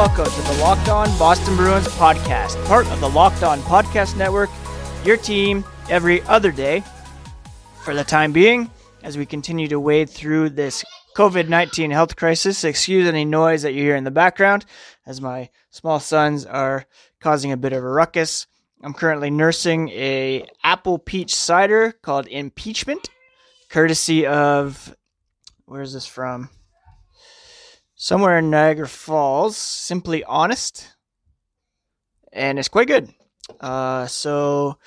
welcome to the Locked On Boston Bruins podcast, part of the Locked On Podcast Network, your team every other day. For the time being, as we continue to wade through this COVID 19 health crisis, excuse any noise that you hear in the background, as my small sons are causing a bit of a ruckus. I'm currently nursing a apple peach cider called Impeachment, courtesy of where is this from? Somewhere in Niagara Falls, Simply Honest, and it's quite good. Uh, so,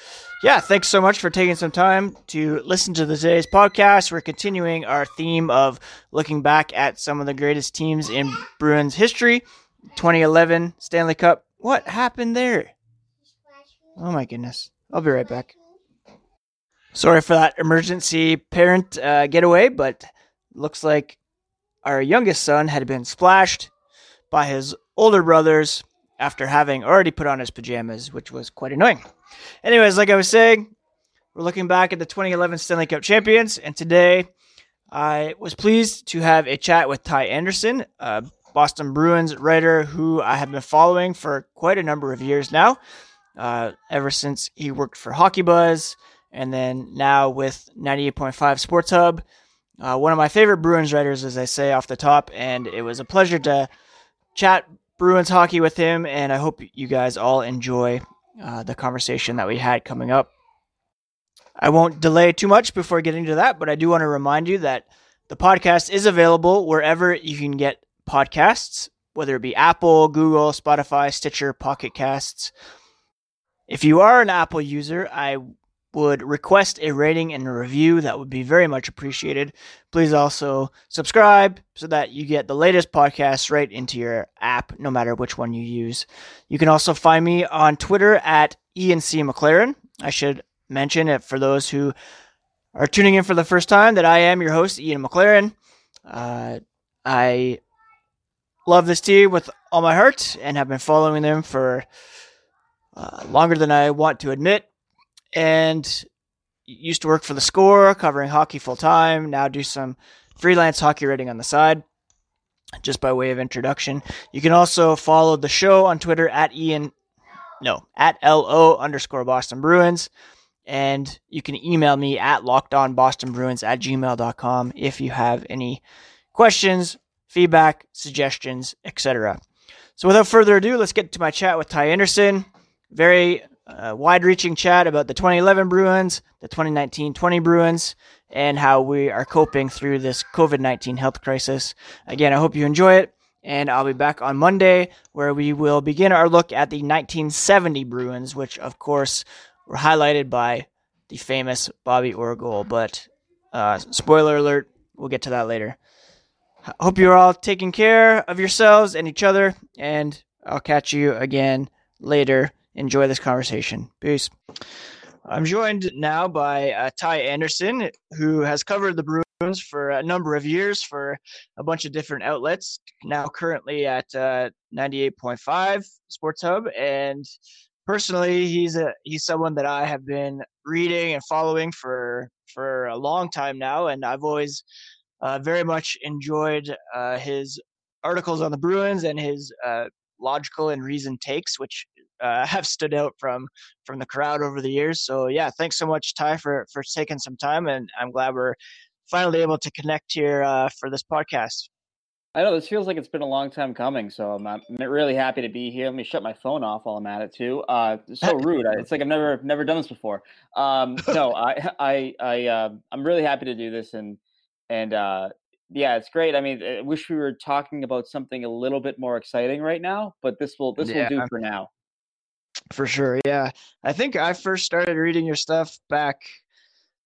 yeah, thanks so much for taking some time to listen to today's podcast. We're continuing our theme of looking back at some of the greatest teams in Bruins history. 2011 Stanley Cup. What happened there? Oh my goodness. I'll be right back. Sorry for that emergency parent uh, getaway, but looks like our youngest son had been splashed by his older brothers after having already put on his pajamas, which was quite annoying. Anyways, like I was saying, we're looking back at the 2011 Stanley Cup champions, and today I was pleased to have a chat with Ty Anderson, a Boston Bruins writer who I have been following for quite a number of years now, uh, ever since he worked for Hockey Buzz, and then now with 98.5 Sports Hub. Uh, one of my favorite Bruins writers, as I say off the top, and it was a pleasure to chat Bruins hockey with him. And I hope you guys all enjoy uh, the conversation that we had coming up. I won't delay too much before getting to that, but I do want to remind you that the podcast is available wherever you can get podcasts, whether it be Apple, Google, Spotify, Stitcher, Pocket Casts. If you are an Apple user, I would request a rating and a review, that would be very much appreciated. Please also subscribe so that you get the latest podcasts right into your app, no matter which one you use. You can also find me on Twitter at Ian C. McLaren. I should mention it for those who are tuning in for the first time that I am your host, Ian McLaren. Uh, I love this team with all my heart and have been following them for uh, longer than I want to admit and used to work for the score covering hockey full time now do some freelance hockey writing on the side just by way of introduction. You can also follow the show on twitter at ian no at lo underscore boston bruins and you can email me at lockedonbostonbruins at gmail.com if you have any questions feedback suggestions etc so without further ado let's get to my chat with ty anderson. Very uh, wide reaching chat about the 2011 Bruins, the 2019 20 Bruins, and how we are coping through this COVID 19 health crisis. Again, I hope you enjoy it, and I'll be back on Monday where we will begin our look at the 1970 Bruins, which, of course, were highlighted by the famous Bobby Orr goal. But uh, spoiler alert, we'll get to that later. Hope you're all taking care of yourselves and each other, and I'll catch you again later enjoy this conversation. Peace. I'm joined now by uh, Ty Anderson, who has covered the Bruins for a number of years for a bunch of different outlets. Now, currently at uh, 98.5 Sports Hub, and personally, he's a he's someone that I have been reading and following for for a long time now, and I've always uh, very much enjoyed uh, his articles on the Bruins and his uh, logical and reasoned takes, which uh, have stood out from from the crowd over the years. So yeah, thanks so much, Ty, for for taking some time, and I'm glad we're finally able to connect here uh, for this podcast. I know this feels like it's been a long time coming, so I'm, I'm really happy to be here. Let me shut my phone off while I'm at it too. Uh, so rude. It's like I've never never done this before. Um, no, I I I uh, I'm really happy to do this, and and uh, yeah, it's great. I mean, I wish we were talking about something a little bit more exciting right now, but this will this yeah. will do for now. For sure, yeah. I think I first started reading your stuff back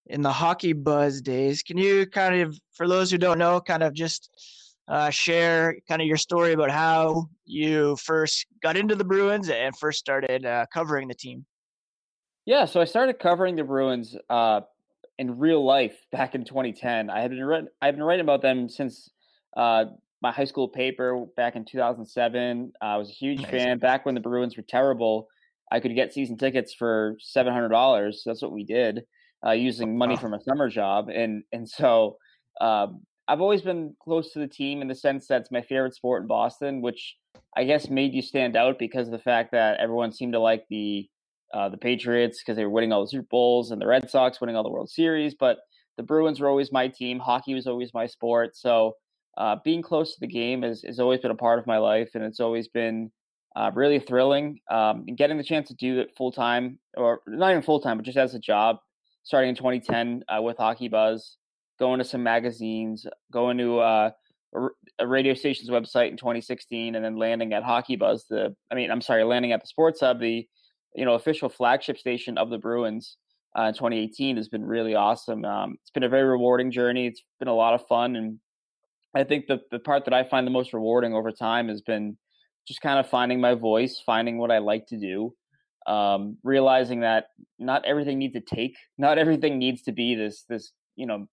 in the hockey buzz days. Can you kind of, for those who don't know, kind of just uh, share kind of your story about how you first got into the Bruins and first started uh, covering the team? Yeah, so I started covering the Bruins uh, in real life back in 2010. I had been written, I've been writing about them since uh, my high school paper back in 2007. I was a huge nice. fan back when the Bruins were terrible. I could get season tickets for seven hundred dollars. That's what we did, uh, using money from a summer job, and and so um, I've always been close to the team in the sense that it's my favorite sport in Boston, which I guess made you stand out because of the fact that everyone seemed to like the uh, the Patriots because they were winning all the Super Bowls and the Red Sox winning all the World Series. But the Bruins were always my team. Hockey was always my sport. So uh, being close to the game has, has always been a part of my life, and it's always been uh, really thrilling. Um, getting the chance to do it full time, or not even full time, but just as a job, starting in 2010 uh, with Hockey Buzz, going to some magazines, going to uh, a radio station's website in 2016, and then landing at Hockey Buzz. The I mean, I'm sorry, landing at the Sports Hub, the you know official flagship station of the Bruins. Uh, in 2018 has been really awesome. Um, it's been a very rewarding journey. It's been a lot of fun, and I think the the part that I find the most rewarding over time has been just kind of finding my voice, finding what I like to do, um, realizing that not everything needs to take, not everything needs to be this this you know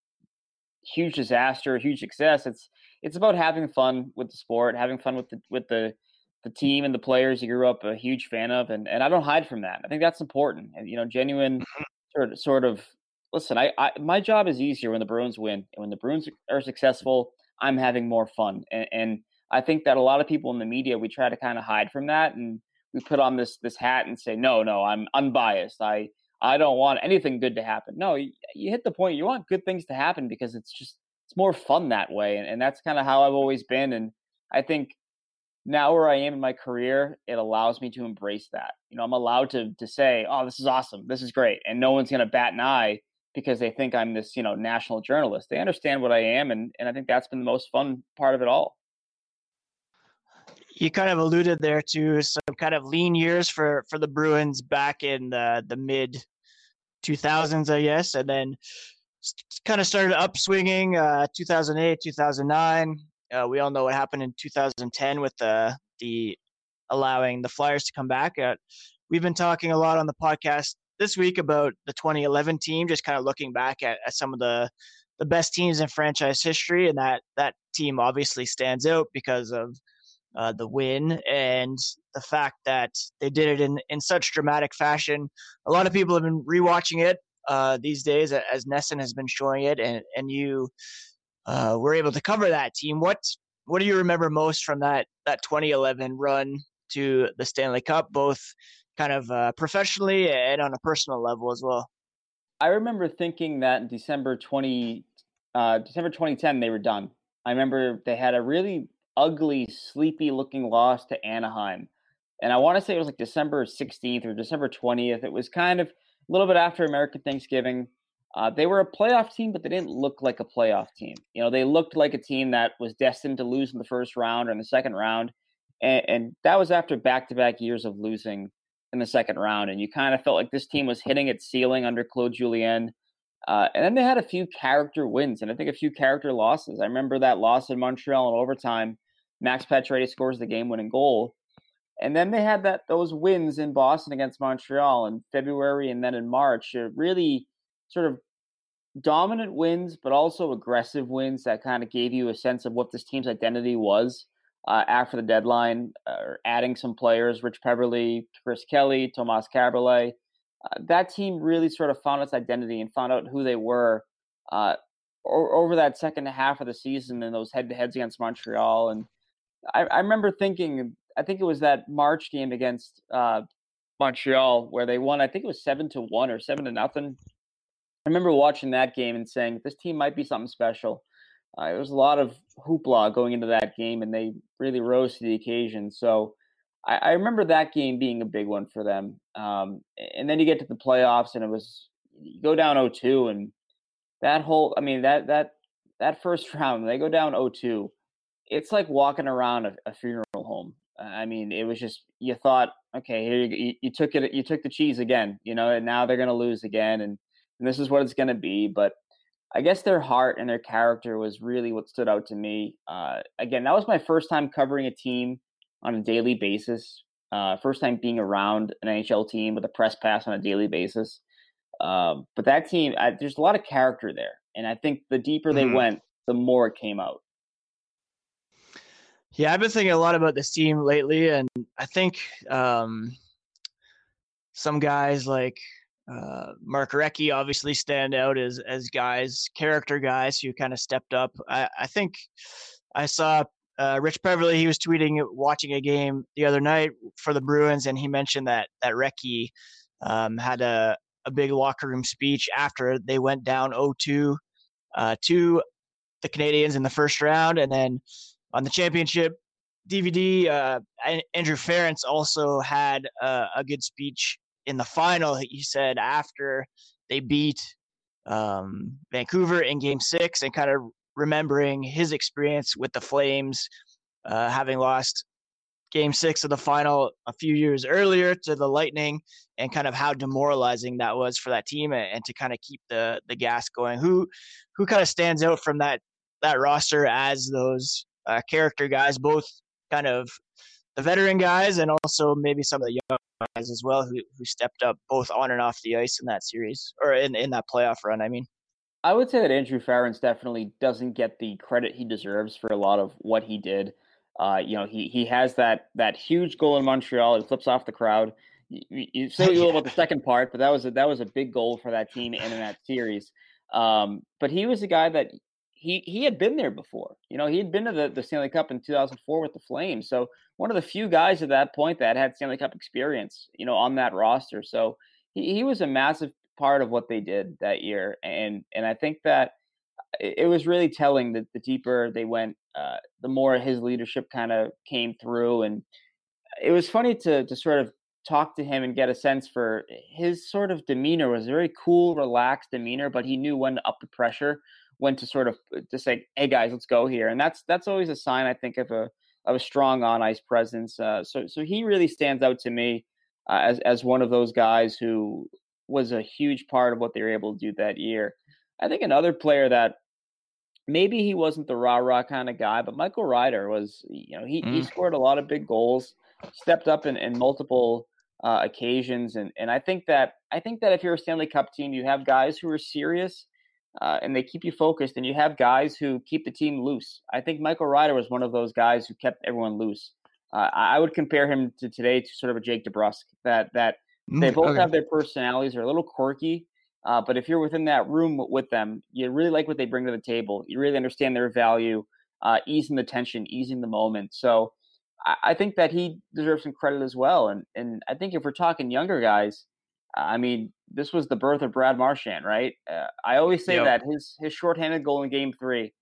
huge disaster, huge success. It's it's about having fun with the sport, having fun with the with the the team and the players you grew up a huge fan of, and and I don't hide from that. I think that's important, and you know, genuine mm-hmm. sort of, sort of. Listen, I, I my job is easier when the Bruins win, and when the Bruins are successful. I'm having more fun. And, and I think that a lot of people in the media, we try to kind of hide from that. And we put on this, this hat and say, no, no, I'm unbiased. I, I don't want anything good to happen. No, you, you hit the point. You want good things to happen because it's just, it's more fun that way. And, and that's kind of how I've always been. And I think now where I am in my career, it allows me to embrace that. You know, I'm allowed to to say, "Oh, this is awesome. This is great," and no one's going to bat an eye because they think I'm this, you know, national journalist. They understand what I am, and and I think that's been the most fun part of it all. You kind of alluded there to some kind of lean years for for the Bruins back in the the mid 2000s, I guess, and then kind of started upswinging uh, 2008, 2009. Uh, we all know what happened in 2010 with the the allowing the Flyers to come back. Uh, we've been talking a lot on the podcast this week about the 2011 team, just kind of looking back at, at some of the the best teams in franchise history, and that that team obviously stands out because of uh, the win and the fact that they did it in in such dramatic fashion. A lot of people have been rewatching it uh, these days as NESN has been showing it, and and you uh, were able to cover that team. What what do you remember most from that that 2011 run to the Stanley Cup, both kind of uh, professionally and on a personal level as well. I remember thinking that in December 20, uh, December 2010, they were done. I remember they had a really ugly, sleepy looking loss to Anaheim. And I want to say it was like December 16th or December 20th. It was kind of a little bit after American Thanksgiving. Uh, they were a playoff team, but they didn't look like a playoff team. You know, they looked like a team that was destined to lose in the first round or in the second round. And, and that was after back to back years of losing in the second round, and you kind of felt like this team was hitting its ceiling under Claude Julien. Uh, and then they had a few character wins, and I think a few character losses. I remember that loss in Montreal in overtime. Max Pacioretty scores the game-winning goal, and then they had that those wins in Boston against Montreal in February and then in March. really sort of dominant wins, but also aggressive wins that kind of gave you a sense of what this team's identity was uh, after the deadline, uh, adding some players, Rich Peverley, Chris Kelly, Tomas Kaberle. Uh, that team really sort of found its identity and found out who they were uh, over that second half of the season in those head-to-heads against Montreal. And I, I, remember thinking, I think it was that March game against uh, Montreal where they won. I think it was seven to one or seven to nothing. I remember watching that game and saying this team might be something special. Uh, there was a lot of hoopla going into that game, and they really rose to the occasion. So I, I remember that game being a big one for them. Um, and then you get to the playoffs, and it was you go down 0-2, and that whole I mean that that that first round they go down 0-2. It's like walking around a, a funeral home. I mean, it was just you thought, okay, here you, you, you took it, you took the cheese again, you know, and now they're going to lose again, and, and this is what it's going to be. But I guess their heart and their character was really what stood out to me. Uh, again, that was my first time covering a team on a daily basis. Uh, first time being around an NHL team with a press pass on a daily basis. Um, but that team, I, there's a lot of character there, and I think the deeper they mm-hmm. went, the more it came out. Yeah, I've been thinking a lot about this team lately, and I think um, some guys like uh, Mark Recchi obviously stand out as as guys, character guys who kind of stepped up. I, I think I saw uh, Rich Peverley. He was tweeting watching a game the other night for the Bruins, and he mentioned that that Recchi um, had a a big locker room speech after they went down 0-2 uh, to the Canadiens in the first round, and then on the championship DVD, uh, Andrew Ference also had a, a good speech in the final, he said after they beat um, Vancouver in Game Six, and kind of remembering his experience with the Flames, uh, having lost Game Six of the final a few years earlier to the Lightning, and kind of how demoralizing that was for that team, and, and to kind of keep the the gas going. Who who kind of stands out from that that roster as those uh, character guys, both kind of the veteran guys and also maybe some of the young guys as well who, who stepped up both on and off the ice in that series or in, in that playoff run. I mean, I would say that Andrew Ference definitely doesn't get the credit he deserves for a lot of what he did. Uh, you know, he he has that that huge goal in Montreal. It flips off the crowd. You, you say you about the second part, but that was a, that was a big goal for that team and in that series. Um, but he was a guy that he he had been there before. You know, he had been to the, the Stanley Cup in 2004 with the Flames. So one of the few guys at that point that had Stanley Cup experience, you know, on that roster. So he, he was a massive part of what they did that year. And and I think that it, was really telling that the deeper they went, uh, the more his leadership kind of came through. And it was funny to to sort of talk to him and get a sense for his sort of demeanor was a very cool, relaxed demeanor, but he knew when to up the pressure when to sort of uh, to say, "Hey guys, let's go here," and that's that's always a sign I think of a of a strong on ice presence. Uh, so so he really stands out to me uh, as as one of those guys who was a huge part of what they were able to do that year. I think another player that maybe he wasn't the rah rah kind of guy, but Michael Ryder was. You know, he mm. he scored a lot of big goals, stepped up in, in multiple. Uh, occasions and and I think that I think that if you're a Stanley Cup team, you have guys who are serious uh, and they keep you focused, and you have guys who keep the team loose. I think Michael Ryder was one of those guys who kept everyone loose. Uh, I would compare him to today to sort of a Jake DeBrusk. That that mm, they both okay. have their personalities. They're a little quirky, uh, but if you're within that room with them, you really like what they bring to the table. You really understand their value, uh, easing the tension, easing the moment. So I, I think that he deserves some credit as well. And and I think if we're talking younger guys, I mean, this was the birth of Brad Marchand, right? Uh, I always say yep. that his his shorthanded goal in Game Three,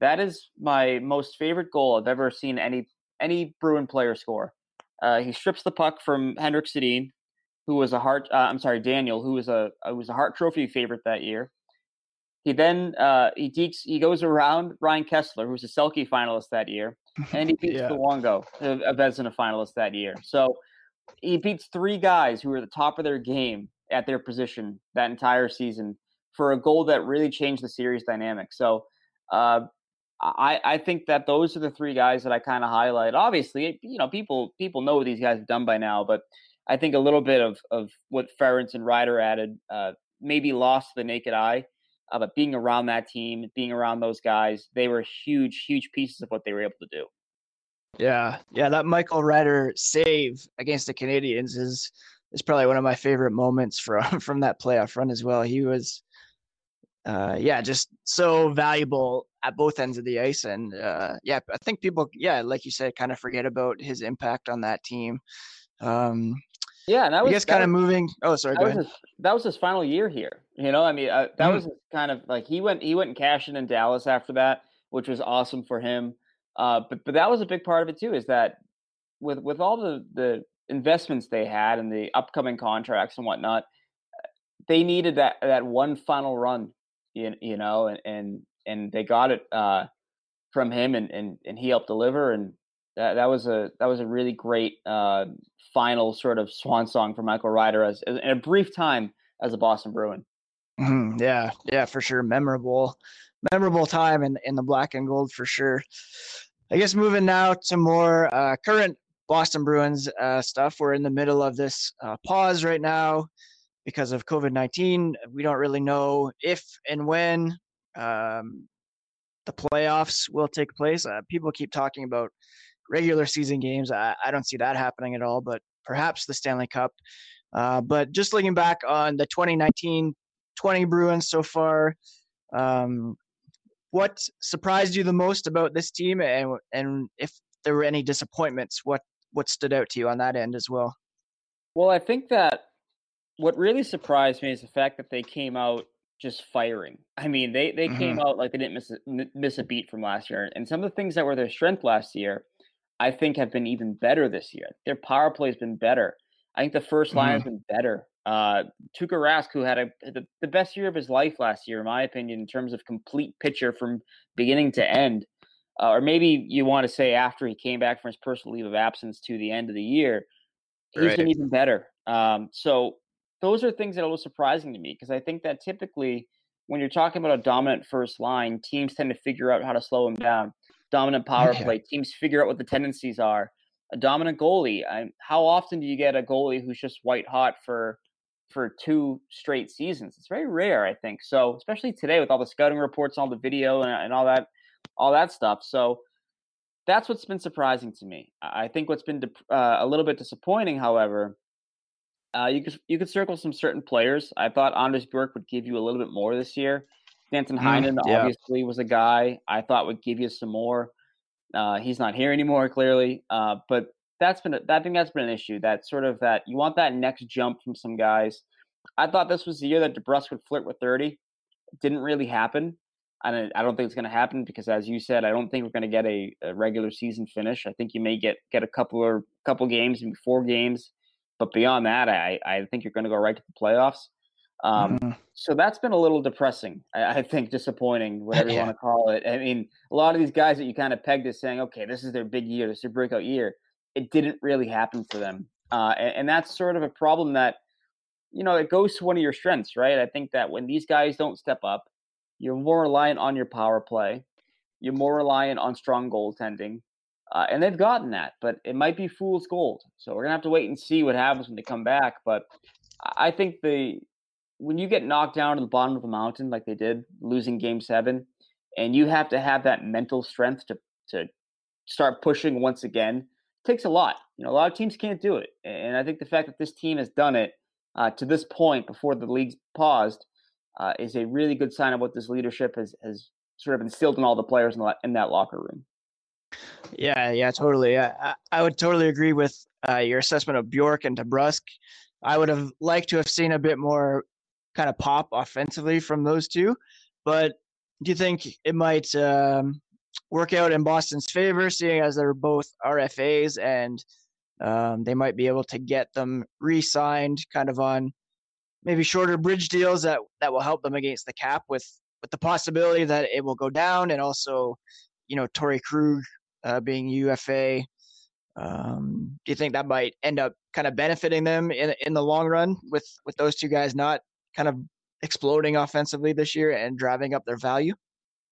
that is my most favorite goal I've ever seen any any Bruin player score. Uh, he strips the puck from Henrik Sedin, who was a heart. Uh, I'm sorry, Daniel, who was a who was a Hart Trophy favorite that year. He then uh, he dekes, he goes around Ryan Kesler, who was a Selke finalist that year, and he beats yeah. Luongo, a, a Vezina finalist that year. So he beats three guys who were the top of their game at their position that entire season for a goal that really changed the series dynamic. So uh, I, I think that those are the three guys that I kind of highlight. Obviously, you know, people people know what these guys have done by now, but I think a little bit of of what Ference and Ryder added uh, maybe lost the naked eye. Uh, but being around that team, being around those guys, they were huge, huge pieces of what they were able to do. Yeah, yeah, that Michael Ryder save against the Canadiens is is probably one of my favorite moments from from that playoff run as well. He was, uh, yeah, just so valuable at both ends of the ice, and uh, yeah, I think people, yeah, like you said, kind of forget about his impact on that team. Um, yeah, and that was I guess kind of moving. Oh, sorry. That was, his, that was his final year here. You know, I mean, uh, that mm. was kind of like he went he went and cashed in in Dallas after that, which was awesome for him. Uh, but but that was a big part of it too. Is that with with all the the investments they had and the upcoming contracts and whatnot, they needed that that one final run. You, you know, and and and they got it uh, from him, and and and he helped deliver. And that that was a that was a really great uh, final sort of swan song for Michael Ryder as, as in a brief time as a Boston Bruin. Mm-hmm. Yeah, yeah, for sure. Memorable, memorable time in in the black and gold for sure. I guess moving now to more uh, current Boston Bruins uh, stuff. We're in the middle of this uh, pause right now because of COVID 19. We don't really know if and when um, the playoffs will take place. Uh, people keep talking about regular season games. I, I, don't see that happening at all, but perhaps the Stanley Cup. Uh, but just looking back on the 2019 20 Bruins so far, um, what surprised you the most about this team, and and if there were any disappointments, what what stood out to you on that end as well? Well, I think that what really surprised me is the fact that they came out just firing. I mean, they they mm-hmm. came out like they didn't miss a, miss a beat from last year, and some of the things that were their strength last year, I think, have been even better this year. Their power play has been better. I think the first line mm-hmm. has been better. Uh, Tuukka Rask, who had a the, the best year of his life last year, in my opinion, in terms of complete pitcher from beginning to end, uh, or maybe you want to say after he came back from his personal leave of absence to the end of the year, he's right. been even better. Um, so those are things that are a little surprising to me because I think that typically when you're talking about a dominant first line, teams tend to figure out how to slow him down. Dominant power yeah. play, teams figure out what the tendencies are. A dominant goalie. I, how often do you get a goalie who's just white hot for for two straight seasons? It's very rare, I think. So especially today with all the scouting reports, all the video, and, and all that, all that stuff. So that's what's been surprising to me. I think what's been uh, a little bit disappointing, however, uh, you could you could circle some certain players. I thought Anders Bjork would give you a little bit more this year. Danton mm, Heinen yeah. obviously was a guy I thought would give you some more. Uh, he's not here anymore, clearly, uh, but that's been I think that's been an issue. That sort of that you want that next jump from some guys. I thought this was the year that DeBrusk would flirt with thirty. It didn't really happen. I don't, I don't think it's going to happen because, as you said, I don't think we're going to get a, a, regular season finish. I think you may get get a couple or couple games, maybe four games but beyond that, I, I think you're going to go right to the playoffs. Um, mm-hmm. So that's been a little depressing. I, I think disappointing, whatever you want to call it. I mean, a lot of these guys that you kind of pegged as saying, okay, this is their big year, this is their breakout year. It didn't really happen for them, uh, and, and that's sort of a problem that you know it goes to one of your strengths, right? I think that when these guys don't step up, you're more reliant on your power play. You're more reliant on strong goaltending. Uh, and they've gotten that, but it might be fool's gold. So we're gonna have to wait and see what happens when they come back. But I think the when you get knocked down to the bottom of the mountain like they did, losing Game Seven, and you have to have that mental strength to to start pushing once again, takes a lot. You know, a lot of teams can't do it, and I think the fact that this team has done it uh, to this point before the league's paused uh, is a really good sign of what this leadership has has sort of instilled in all the players in, the, in that locker room. Yeah, yeah, totally. I, I would totally agree with uh, your assessment of Bjork and DeBrusk. I would have liked to have seen a bit more kind of pop offensively from those two, but do you think it might um, work out in Boston's favor, seeing as they're both RFAs and um, they might be able to get them re-signed, kind of on maybe shorter bridge deals that that will help them against the cap with with the possibility that it will go down and also you know Torey Krug uh, being UFA. Um, do you think that might end up kind of benefiting them in in the long run with with those two guys not kind of exploding offensively this year and driving up their value?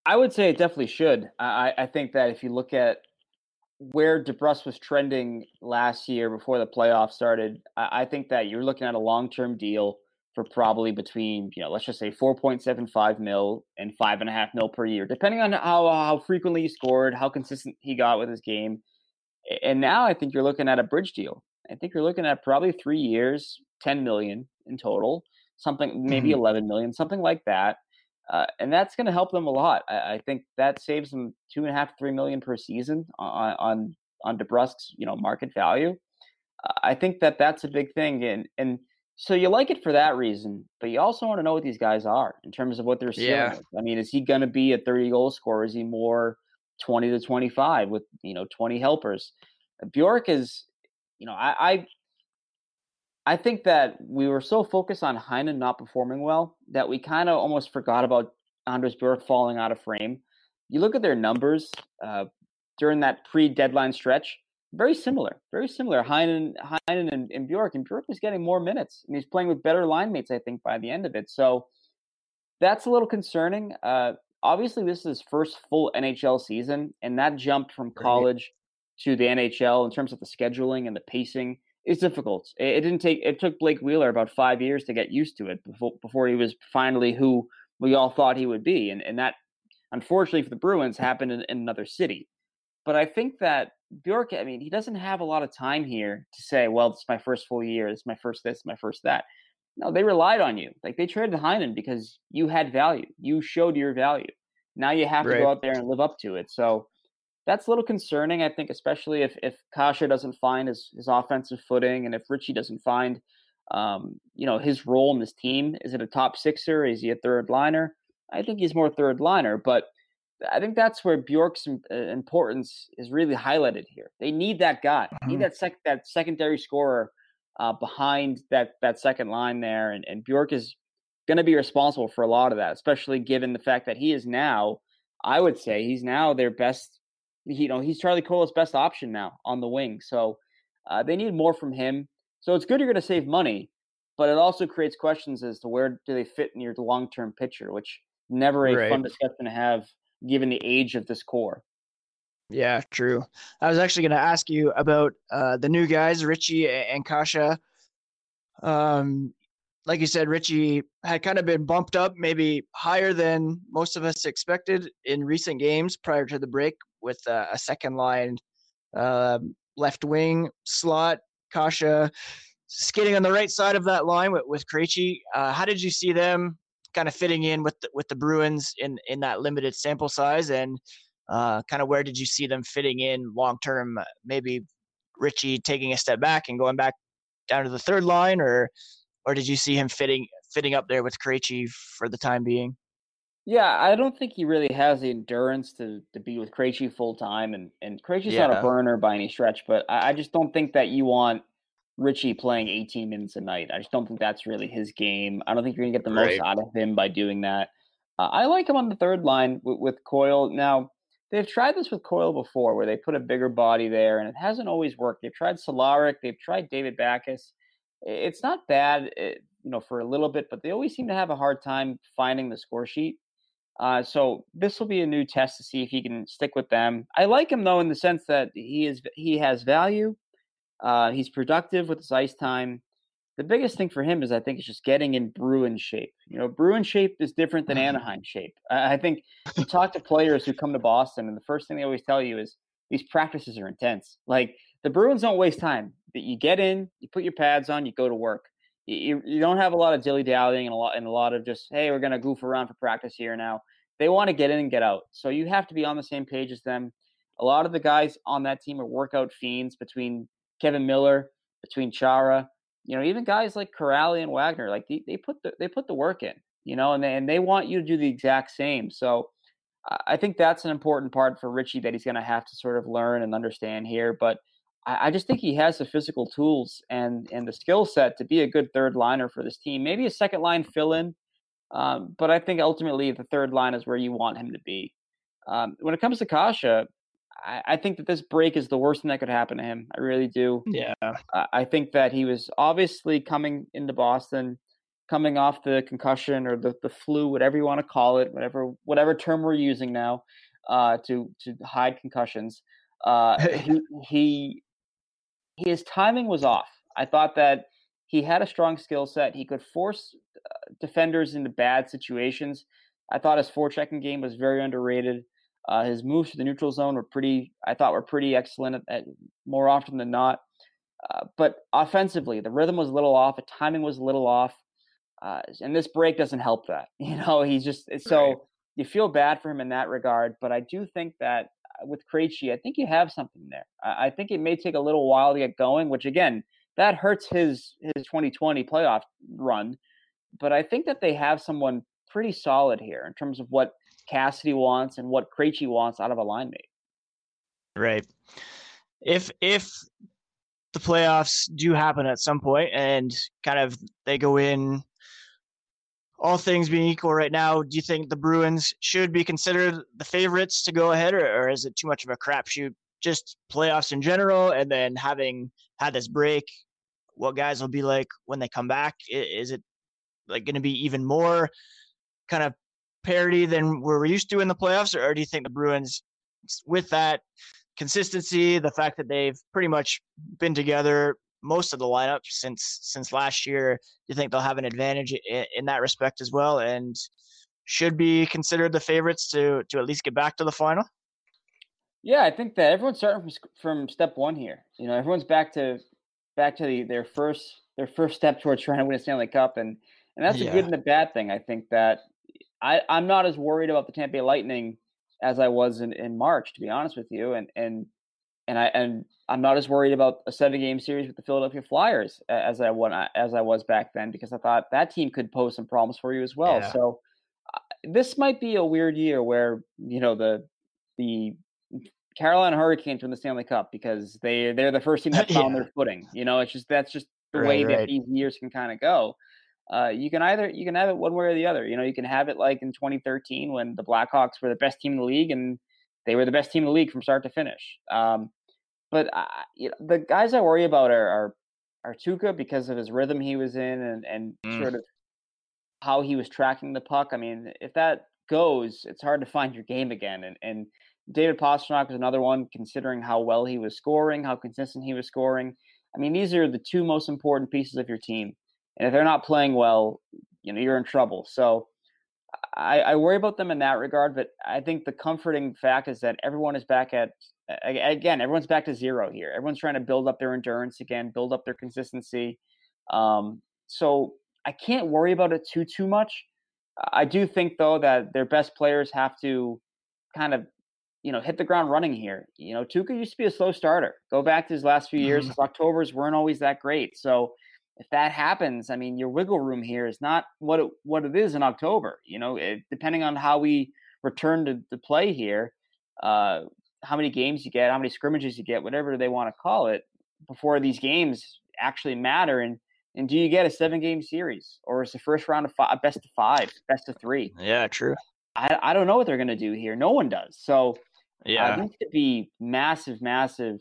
I would say it definitely should. I, I think that if you look at where DeBrusk was trending last year before the playoffs started, I, I think that you're looking at a long term deal for probably between, you know, let's just say 4.75 mil and five and a half mil per year, depending on how, how frequently he scored, how consistent he got with his game. And now I think you're looking at a bridge deal. I think you're looking at probably three years, 10 million in total, something, maybe mm-hmm. 11 million, something like that. Uh, and that's going to help them a lot. I, I, think that saves them two and a half, three million per season on, on, on DeBrusk's, you know, market value. Uh, I think that that's a big thing. And, and, so you like it for that reason, but you also want to know what these guys are in terms of what they're seeing. Yeah. I mean, is he going to be a 30 goal scorer? Is he more 20 to 25 with, you know, 20 helpers? Bjork is, you know, I, I I think that we were so focused on Heinen not performing well that we kind of almost forgot about Anders Bjork falling out of frame. You look at their numbers uh, during that pre-deadline stretch very similar, very similar. Heinen, Heinen and, and Bjork, and Bjork was getting more minutes, and he's playing with better line mates, I think, by the end of it. So that's a little concerning. Uh, obviously, this is his first full NHL season, and that jump from college to the NHL in terms of the scheduling and the pacing is difficult. It, it, didn't take. It took Blake Wheeler about five years to get used to it before before he was finally who we all thought he would be, and and that unfortunately for the Bruins happened in, in another city. But I think that Bjork, I mean, he doesn't have a lot of time here to say, well, this is my first full year, this is my first this, my first that. No, they relied on you. Like they traded Heinen because you had value. You showed your value. Now you have right. to go out there and live up to it. So that's a little concerning, I think, especially if if Kase doesn't find his, his offensive footing and if Ritchie doesn't find um, you know, his role in this team. Is it a top sixer? Is he a third liner? I think he's more third liner, but I think that's where Bjork's uh, importance is really highlighted here. They need that guy, mm-hmm. need that sec- that secondary scorer uh, behind that that second line there, and, and Bjork is going to be responsible for a lot of that, especially given the fact that he is now, I would say, he's now their best. You know, he's Charlie Coyle's best option now on the wing. So uh, they need more from him. So it's good you're going to save money, but it also creates questions as to where do they fit in your long term picture, which never a right. fun discussion to have given the age of this core. Yeah, true. I was actually going to ask you about uh, the new guys, Ritchie and Kase. Um, like you said, Ritchie had kind of been bumped up, maybe higher than most of us expected in recent games prior to the break, with uh, a second line uh, left wing slot. Kase skating on the right side of that line with with Krejci. Uh, how did you see them kind of fitting in with the, with the Bruins in in that limited sample size, and uh, kind of where did you see them fitting in long term? Maybe Ritchie taking a step back and going back down to the third line, or or did you see him fitting fitting up there with Krejci for the time being? Yeah, I don't think he really has the endurance to to be with Krejci full time, and and Krejci's yeah. not a burner by any stretch, but I, I just don't think that you want Ritchie playing 18 minutes a night. I just don't think that's really his game. I don't think you're going to get the right. most out of him by doing that. Uh, I like him on the third line with, with, Coyle. Now, they've tried this with Coyle before where they put a bigger body there, and it hasn't always worked. They've tried Cehlarik, they've tried David Backes. It's not bad, eh, you know, for a little bit, but they always seem to have a hard time finding the score sheet. Uh, so this will be a new test to see if he can stick with them. I like him though in the sense that he is he has value. Uh, he's productive with his ice time. The biggest thing for him is, I think, it's just getting in Bruin shape. You know, Bruin shape is different than mm-hmm. Anaheim shape. I, I think you talk to players who come to Boston, and the first thing they always tell you is these practices are intense. Like the Bruins don't waste time. That you get in, you put your pads on, you go to work. You, you don't have a lot of dilly dallying and a lot and a lot of just hey, we're gonna goof around for practice here now. They want to get in and get out. So you have to be on the same page as them. A lot of the guys on that team are workout fiends between Kevan Miller, between Chara, you know, even guys like Kuraly and Wagner, like they, they put the they put the work in, you know, and they, and they want you to do the exact same. So I think that's an important part for Ritchie that he's going to have to sort of learn and understand here. But I, I just think he has the physical tools and and the skill set to be a good third liner for this team. Maybe a second line fill in, um, but I think ultimately the third line is where you want him to be. Um, when it comes to Kase, I, I, think that this break is the worst thing that could happen to him. I really do. Yeah. Uh, I think that he was obviously coming into Boston, coming off the concussion or the, the flu, whatever you want to call it, whatever whatever term we're using now, uh, to to hide concussions. Uh, he, he his timing was off. I thought that he had a strong skill set. He could force uh, defenders into bad situations. I thought his forechecking game was very underrated. Uh, his moves to the neutral zone were pretty, I thought, were pretty excellent at, at more often than not. Uh, but offensively, the rhythm was a little off, the timing was a little off, uh, and this break doesn't help that. You know, he's just so right. you feel bad for him in that regard. But I do think that with Krejci, I think you have something there. I, I think it may take a little while to get going, which again, that hurts his his 2020 playoff run. But I think that they have someone pretty solid here in terms of what Cassidy wants and what Krejci wants out of a line mate. Right. If if the playoffs do happen at some point and kind of they go in all things being equal right now, do you think the Bruins should be considered the favorites to go ahead, or, or is it too much of a crapshoot? Just playoffs in general, and then having had this break, what guys will be like when they come back? Is it like going to be even more kind of parity than we're used to in the playoffs, or do you think the Bruins, with that consistency, the fact that they've pretty much been together most of the lineup since since last year, do you think they'll have an advantage in, in that respect as well, and should be considered the favorites to to at least get back to the final? Yeah, I think that everyone's starting from from step one here. You know, everyone's back to back to the, their first their first step towards trying to win a Stanley Cup, and and that's yeah. a good and a bad thing. I think that I I'm not as worried about the Tampa Bay Lightning as I was in, in March, to be honest with you, and and and I and I'm not as worried about a seven game series with the Philadelphia Flyers as I was as I was back then because I thought that team could pose some problems for you as well. Yeah. So uh, this might be a weird year where you know the the Carolina Hurricanes win the Stanley Cup because they they're the first team that found yeah. their footing. You know, it's just that's just the right, way right. that these years can kind of go. Uh, you can either you can have it one way or the other. You know, you can have it like in 2013 when the Blackhawks were the best team in the league and they were the best team in the league from start to finish. Um, but I, you know, the guys I worry about are, are are Tuukka because of his rhythm he was in and and mm. sort of how he was tracking the puck. I mean, if that goes, it's hard to find your game again. And and David Pastrnak is another one, considering how well he was scoring, how consistent he was scoring. I mean, these are the two most important pieces of your team, and if they're not playing well, you know you're in trouble. So I, I worry about them in that regard. But I think the comforting fact is that everyone is back at again, everyone's back to zero here. Everyone's trying to build up their endurance again, build up their consistency. Um, so I can't worry about it too too much. I do think though that their best players have to kind of you know hit the ground running here. You know, Tuukka used to be a slow starter. Go back to his last few years, mm-hmm. his October's weren't always that great. So if that happens, I mean, your wiggle room here is not what it, what it is in October. You know, it, depending on how we return to, to play here, uh, how many games you get, how many scrimmages you get, whatever they want to call it, before these games actually matter. And and do you get a seven game series or is the first round of five, best of five, best of three? Yeah, true. I, I don't know what they're going to do here. No one does. So yeah, uh, these could be massive, massive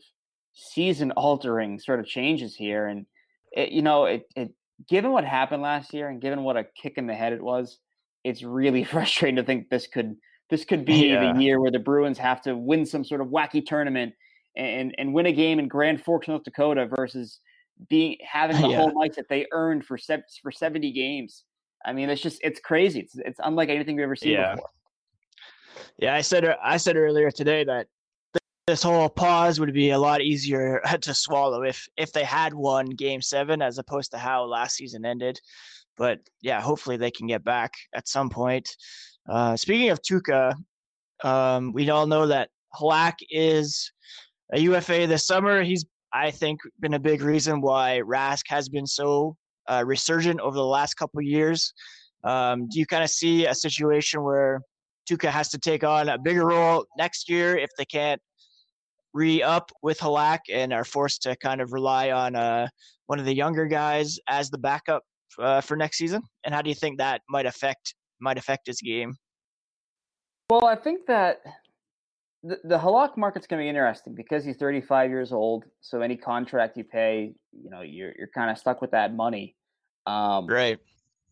season altering sort of changes here. And it, you know, it, it given what happened last year and given what a kick in the head it was, it's really frustrating to think this could this could be yeah. the year where the Bruins have to win some sort of wacky tournament and and win a game in Grand Forks, North Dakota, versus being having the yeah. whole ice that they earned for se- for seventy games. I mean, it's just it's crazy. It's it's unlike anything we've ever seen yeah. before. Yeah, I said I said earlier today that this whole pause would be a lot easier to swallow if if they had won Game Seven as opposed to how last season ended. But yeah, hopefully they can get back at some point. Uh, speaking of Tuukka, um, we all know that Halak is a UFA this summer. He's, I think, been a big reason why Rask has been so uh, resurgent over the last couple years. Um, do you kind of see a situation where Tuukka has to take on a bigger role next year if they can't re-up with Halak and are forced to kind of rely on uh, one of the younger guys as the backup uh, for next season? And how do you think that might affect might affect his game? Well, I think that the, the Halak market's going to be interesting because he's 35 years old. So any contract you pay, you know, you're you're kind of stuck with that money. Um, right.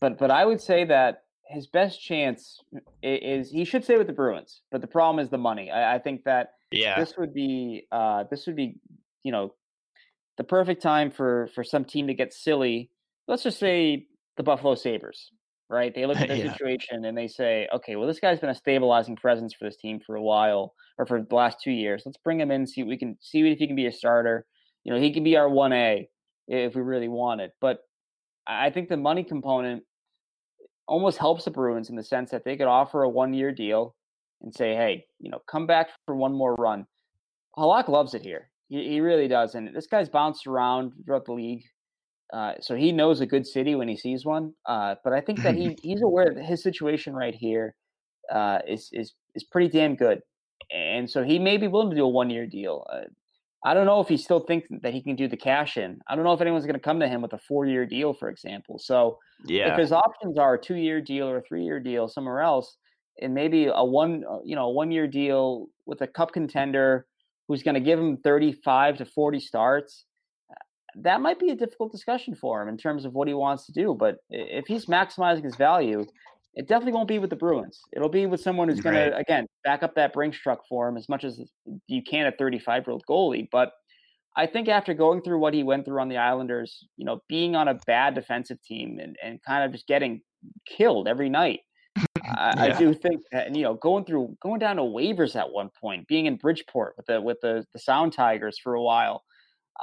But but I would say that his best chance is, he should stay with the Bruins. But the problem is the money. I, I think that yeah. this would be uh, this would be you know the perfect time for for some team to get silly. Let's just say the Buffalo Sabres right? They look at the yeah. situation and they say, okay, well, this guy's been a stabilizing presence for this team for a while or for the last two years. Let's bring him in, see we can see if he can be a starter. You know, he can be our one A if we really want it. But I think the money component almost helps the Bruins in the sense that they could offer a one year deal and say, hey, you know, come back for one more run. Halak loves it here. He, he really does. And this guy's bounced around throughout the league. Uh, so he knows a good city when he sees one. Uh, but I think that he he's aware that his situation right here uh, is is is pretty damn good, and so he may be willing to do a one year deal. Uh, I don't know if he still thinks that he can do the cash in. I don't know if anyone's going to come to him with a four year deal, for example. So yeah. if his options are a two year deal or a three year deal somewhere else, and maybe a one uh, you know a one year deal with a cup contender who's going to give him thirty five to forty starts that might be a difficult discussion for him in terms of what he wants to do. But if he's maximizing his value, it definitely won't be with the Bruins. It'll be with someone who's going right. to, again, back up that Brinks truck for him as much as you can a 35 year old goalie. But I think after going through what he went through on the Islanders, you know, being on a bad defensive team and, and kind of just getting killed every night, I, yeah. I, do think that, you know, going through, going down to waivers at one point, being in Bridgeport with the with the the Sound Tigers for a while,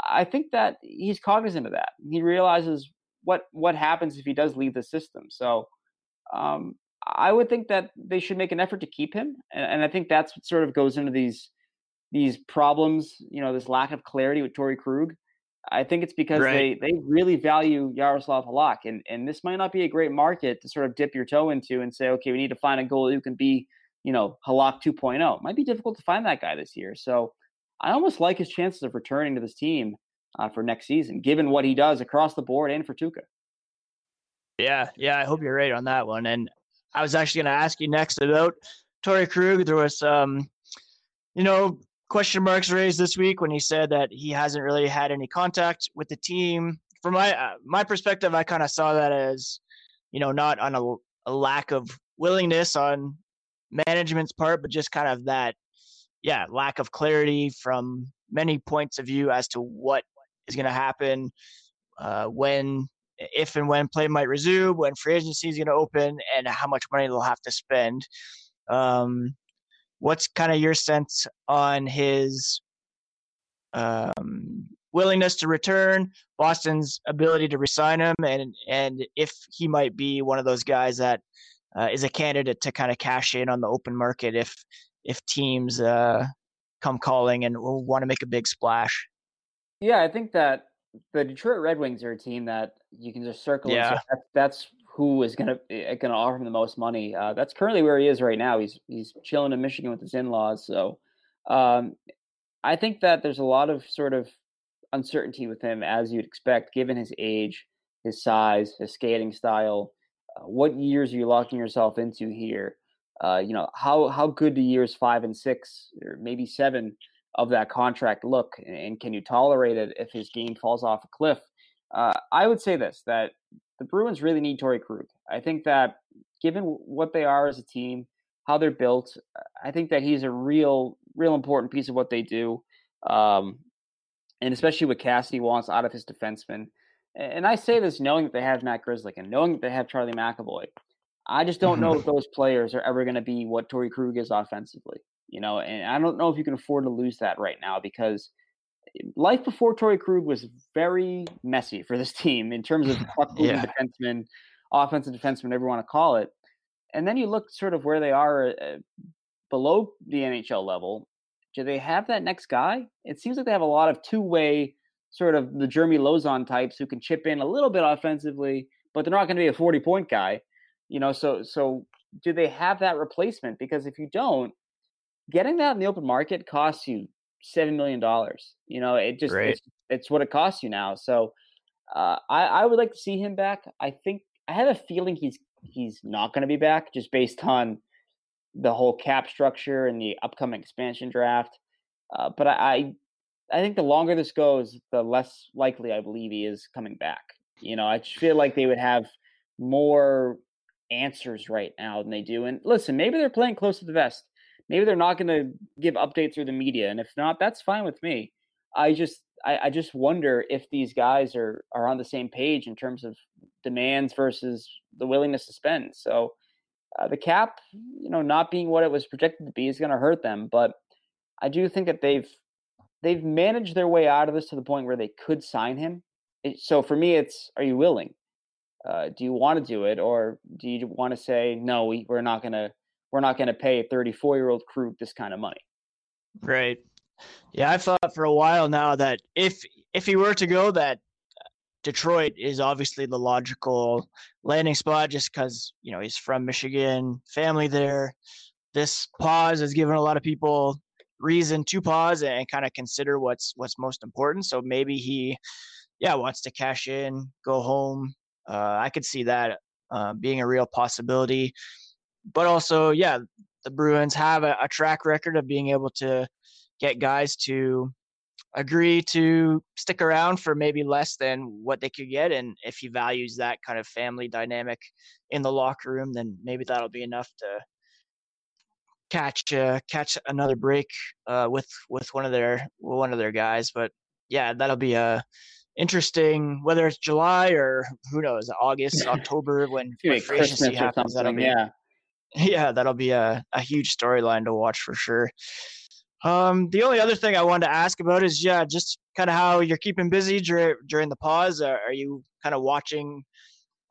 I think that he's cognizant of that. He realizes what what happens if he does leave the system. So, um, I would think that they should make an effort to keep him, and, and I think that's what sort of goes into these these problems. You know, this lack of clarity with Torey Krug. I think it's because right. they they really value Yaroslav Halak, and and this might not be a great market to sort of dip your toe into and say, okay, we need to find a goalie who can be, you know, Halak 2.0. It might be difficult to find that guy this year. So I almost like his chances of returning to this team uh, for next season, given what he does across the board and for Tuukka. Yeah, yeah, I hope you're right on that one. And I was actually going to ask you next about Torey Krug. There was um, you know, question marks raised this week when he said that he hasn't really had any contact with the team. From my uh, my perspective, I kind of saw that as, you know, not on a, a lack of willingness on management's part, but just kind of that, yeah, lack of clarity from many points of view as to what is going to happen uh, when, if and when play might resume, when free agency is going to open, and how much money they'll have to spend. Um, what's kind of your sense on his um, willingness to return, Boston's ability to resign him, and and if he might be one of those guys that uh, is a candidate to kind of cash in on the open market if if teams uh, come calling and want to make a big splash. Yeah, I think that the Detroit Red Wings are a team that you can just circle. Yeah. That's, that's who is gonna eh, gonna offer him the most money. Uh, that's currently where he is right now. He's he's chilling in Michigan with his in-laws. So um, I think that there's a lot of sort of uncertainty with him, as you'd expect, given his age, his size, his skating style. Uh, what years are you locking yourself into here? Uh, you know how how good do years five and six, or maybe seven of that contract look, and can you tolerate it if his game falls off a cliff? Uh, I would say this that the Bruins really need Torey Krug. I think that given what they are as a team, how they're built, I think that he's a real, real important piece of what they do. Um, and especially what Cassidy wants out of his defensemen. And I say this knowing that they have Matt Grzelcyk and knowing that they have Charlie McAvoy. I just don't know if those players are ever going to be what Torey Krug is offensively. You know, and I don't know if you can afford to lose that right now because life before Torey Krug was very messy for this team in terms of yeah. defensemen, offensive defensemen, whatever you want to call it. And then you look sort of where they are uh, below the NHL level. Do they have that next guy? It seems like they have a lot of two way, sort of the Jeremy Lauzon types who can chip in a little bit offensively, but they're not going to be a 40 point guy. You know, so so do they have that replacement? Because if you don't, getting that in the open market costs you seven million dollars. You know, it just it's, it's, what it costs you now. So uh, I I would like to see him back. I think I have a feeling he's he's not going to be back just based on the whole cap structure and the upcoming expansion draft. Uh, but I, I I think the longer this goes, the less likely I believe he is coming back. You know, I feel like they would have more answers right now than they do. And listen, maybe they're playing close to the vest maybe they're not going to give updates through the media, and if not, that's fine with me. I just I, I, just wonder if these guys are are on the same page in terms of demands versus the willingness to spend. So uh, the cap, you know, not being what it was projected to be is going to hurt them. But I do think that they've they've managed their way out of this to the point where they could sign him. It, so for me, it's are you willing? Uh, do you want to do it, or do you want to say no? We, we're not going to we're not going to pay a 34 year old Krug this kind of money. Right. Yeah, I've thought for a while now that if if he were to go, that Detroit is obviously the logical landing spot, just because you know he's from Michigan, family there. This pause has given a lot of people reason to pause and kind of consider what's what's most important. So maybe he, yeah, wants to cash in, go home. Uh, I could see that uh, being a real possibility but also, yeah, the Bruins have a, a track record of being able to get guys to agree to stick around for maybe less than what they could get. And if he values that kind of family dynamic in the locker room, then maybe that'll be enough to catch uh, catch another break uh, with with one of their one of their guys. But yeah, that'll be a uh, interesting whether it's July or who knows August October when, when free agency happens. That'll be yeah Yeah, that'll be a, a huge storyline to watch for sure. Um, the only other thing I wanted to ask about is yeah, just kind of how you're keeping busy during during the pause. Are, are you kind of watching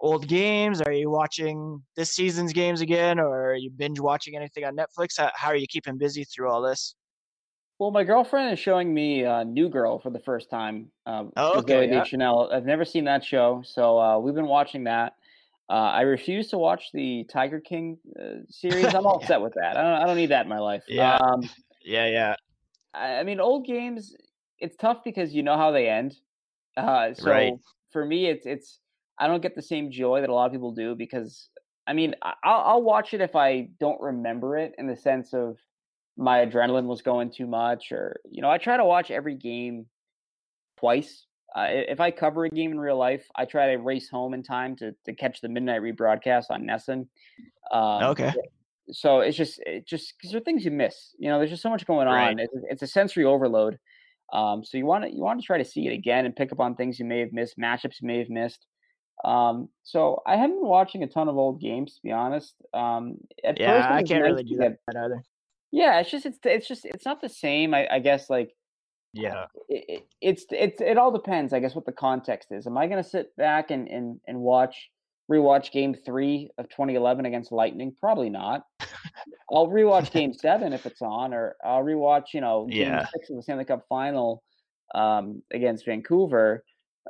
old games? Are you watching this season's games again, or are you binge watching anything on Netflix? How, how are you keeping busy through all this? Well, my girlfriend is showing me uh, New Girl for the first time. Um, oh, okay. Yeah. Chanel. I've never seen that show, so uh, we've been watching that. Uh, I refuse to watch the Tiger King uh, series. I'm all set with that. I don't. I don't need that in my life. Yeah. Um, yeah. Yeah. I, I, mean, old games. It's tough because you know how they end. Uh, so right. for me, it's it's. I don't get the same joy that a lot of people do because I mean, I'll, I'll watch it if I don't remember it in the sense of my adrenaline was going too much or you know i try to watch every game twice uh, if i cover a game in real life i try to race home in time to, to catch the midnight rebroadcast on NESN. Um, okay so it's just it just because there are things you miss you know there's just so much going right. on it's, it's, a sensory overload um, so you want to you want to try to see it again and pick up on things you may have missed matchups you may have missed um, so I haven't been watching a ton of old games, to be honest. Um, yeah, I can't nice really do that either. Yeah, it's just it's it's just it's not the same. I, I guess like yeah, it, it's it's it all depends. I guess what the context is. Am I going to sit back and and and watch rewatch Game Three of 2011 against Lightning? Probably not. I'll rewatch Game Seven if it's on, or I'll rewatch you know Game yeah. Six of the Stanley Cup Final um, against Vancouver.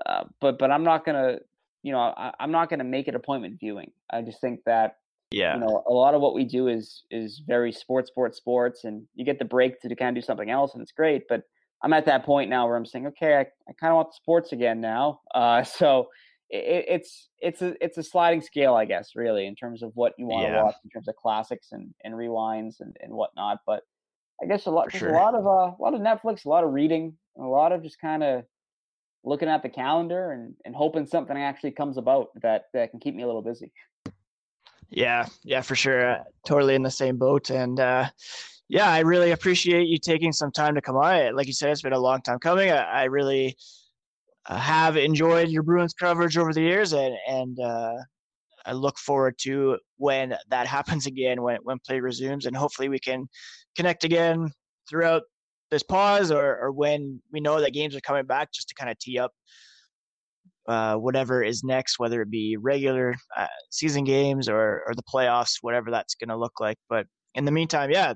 Uh, but but I'm not gonna you know I, I'm not gonna make it appointment viewing. I just think that yeah you know a lot of what we do is is very sports sports sports and you get the break to kind of do something else and it's great but i'm at that point now where i'm saying okay i, I kind of want the sports again now uh, so it, it's it's a it's a sliding scale i guess really in terms of what you want to yeah. watch in terms of classics and, and rewinds and, and whatnot but i guess a lot sure. a lot of uh, a lot of netflix a lot of reading a lot of just kind of looking at the calendar and, and hoping something actually comes about that that can keep me a little busy yeah, yeah, for sure. Uh, totally in the same boat. And uh, yeah, I really appreciate you taking some time to come on. Like you said, it's been a long time coming. I, I really uh, have enjoyed your Bruins coverage over the years, and and uh, I look forward to when that happens again, when when play resumes, and hopefully we can connect again throughout this pause, or or when we know that games are coming back, just to kind of tee up uh, whatever is next, whether it be regular uh, season games or, or the playoffs, whatever that's going to look like. But in the meantime, yeah,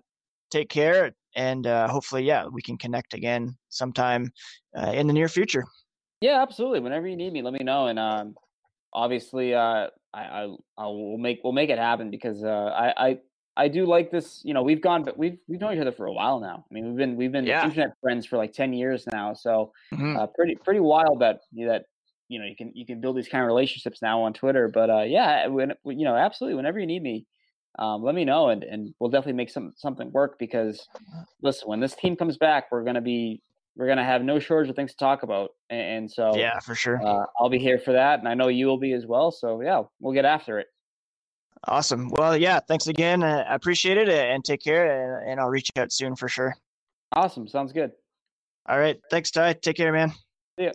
take care and uh, hopefully, yeah, we can connect again sometime uh, in the near future. Yeah, absolutely. Whenever you need me, let me know. And um, obviously, uh, I, I, I will make we'll make it happen because uh, I, I I do like this. You know, we've gone, but we've we've known each other for a while now. I mean, we've been we've been yeah. internet friends for like ten years now. So mm-hmm. uh, pretty pretty wild that that you know you can you can build these kind of relationships now on Twitter. But uh, yeah, when you know, absolutely, whenever you need me, um, let me know, and and we'll definitely make some something work. Because listen, when this team comes back, we're gonna be we're gonna have no shortage of things to talk about, and, so yeah, for sure, uh, I'll be here for that, and I know you will be as well. So yeah, we'll get after it. Awesome. Well, yeah, thanks again. Uh, I appreciate it, and take care, and, and I'll reach out soon for sure. Awesome. Sounds good. All right. Thanks, Ty. Take care, man. See ya.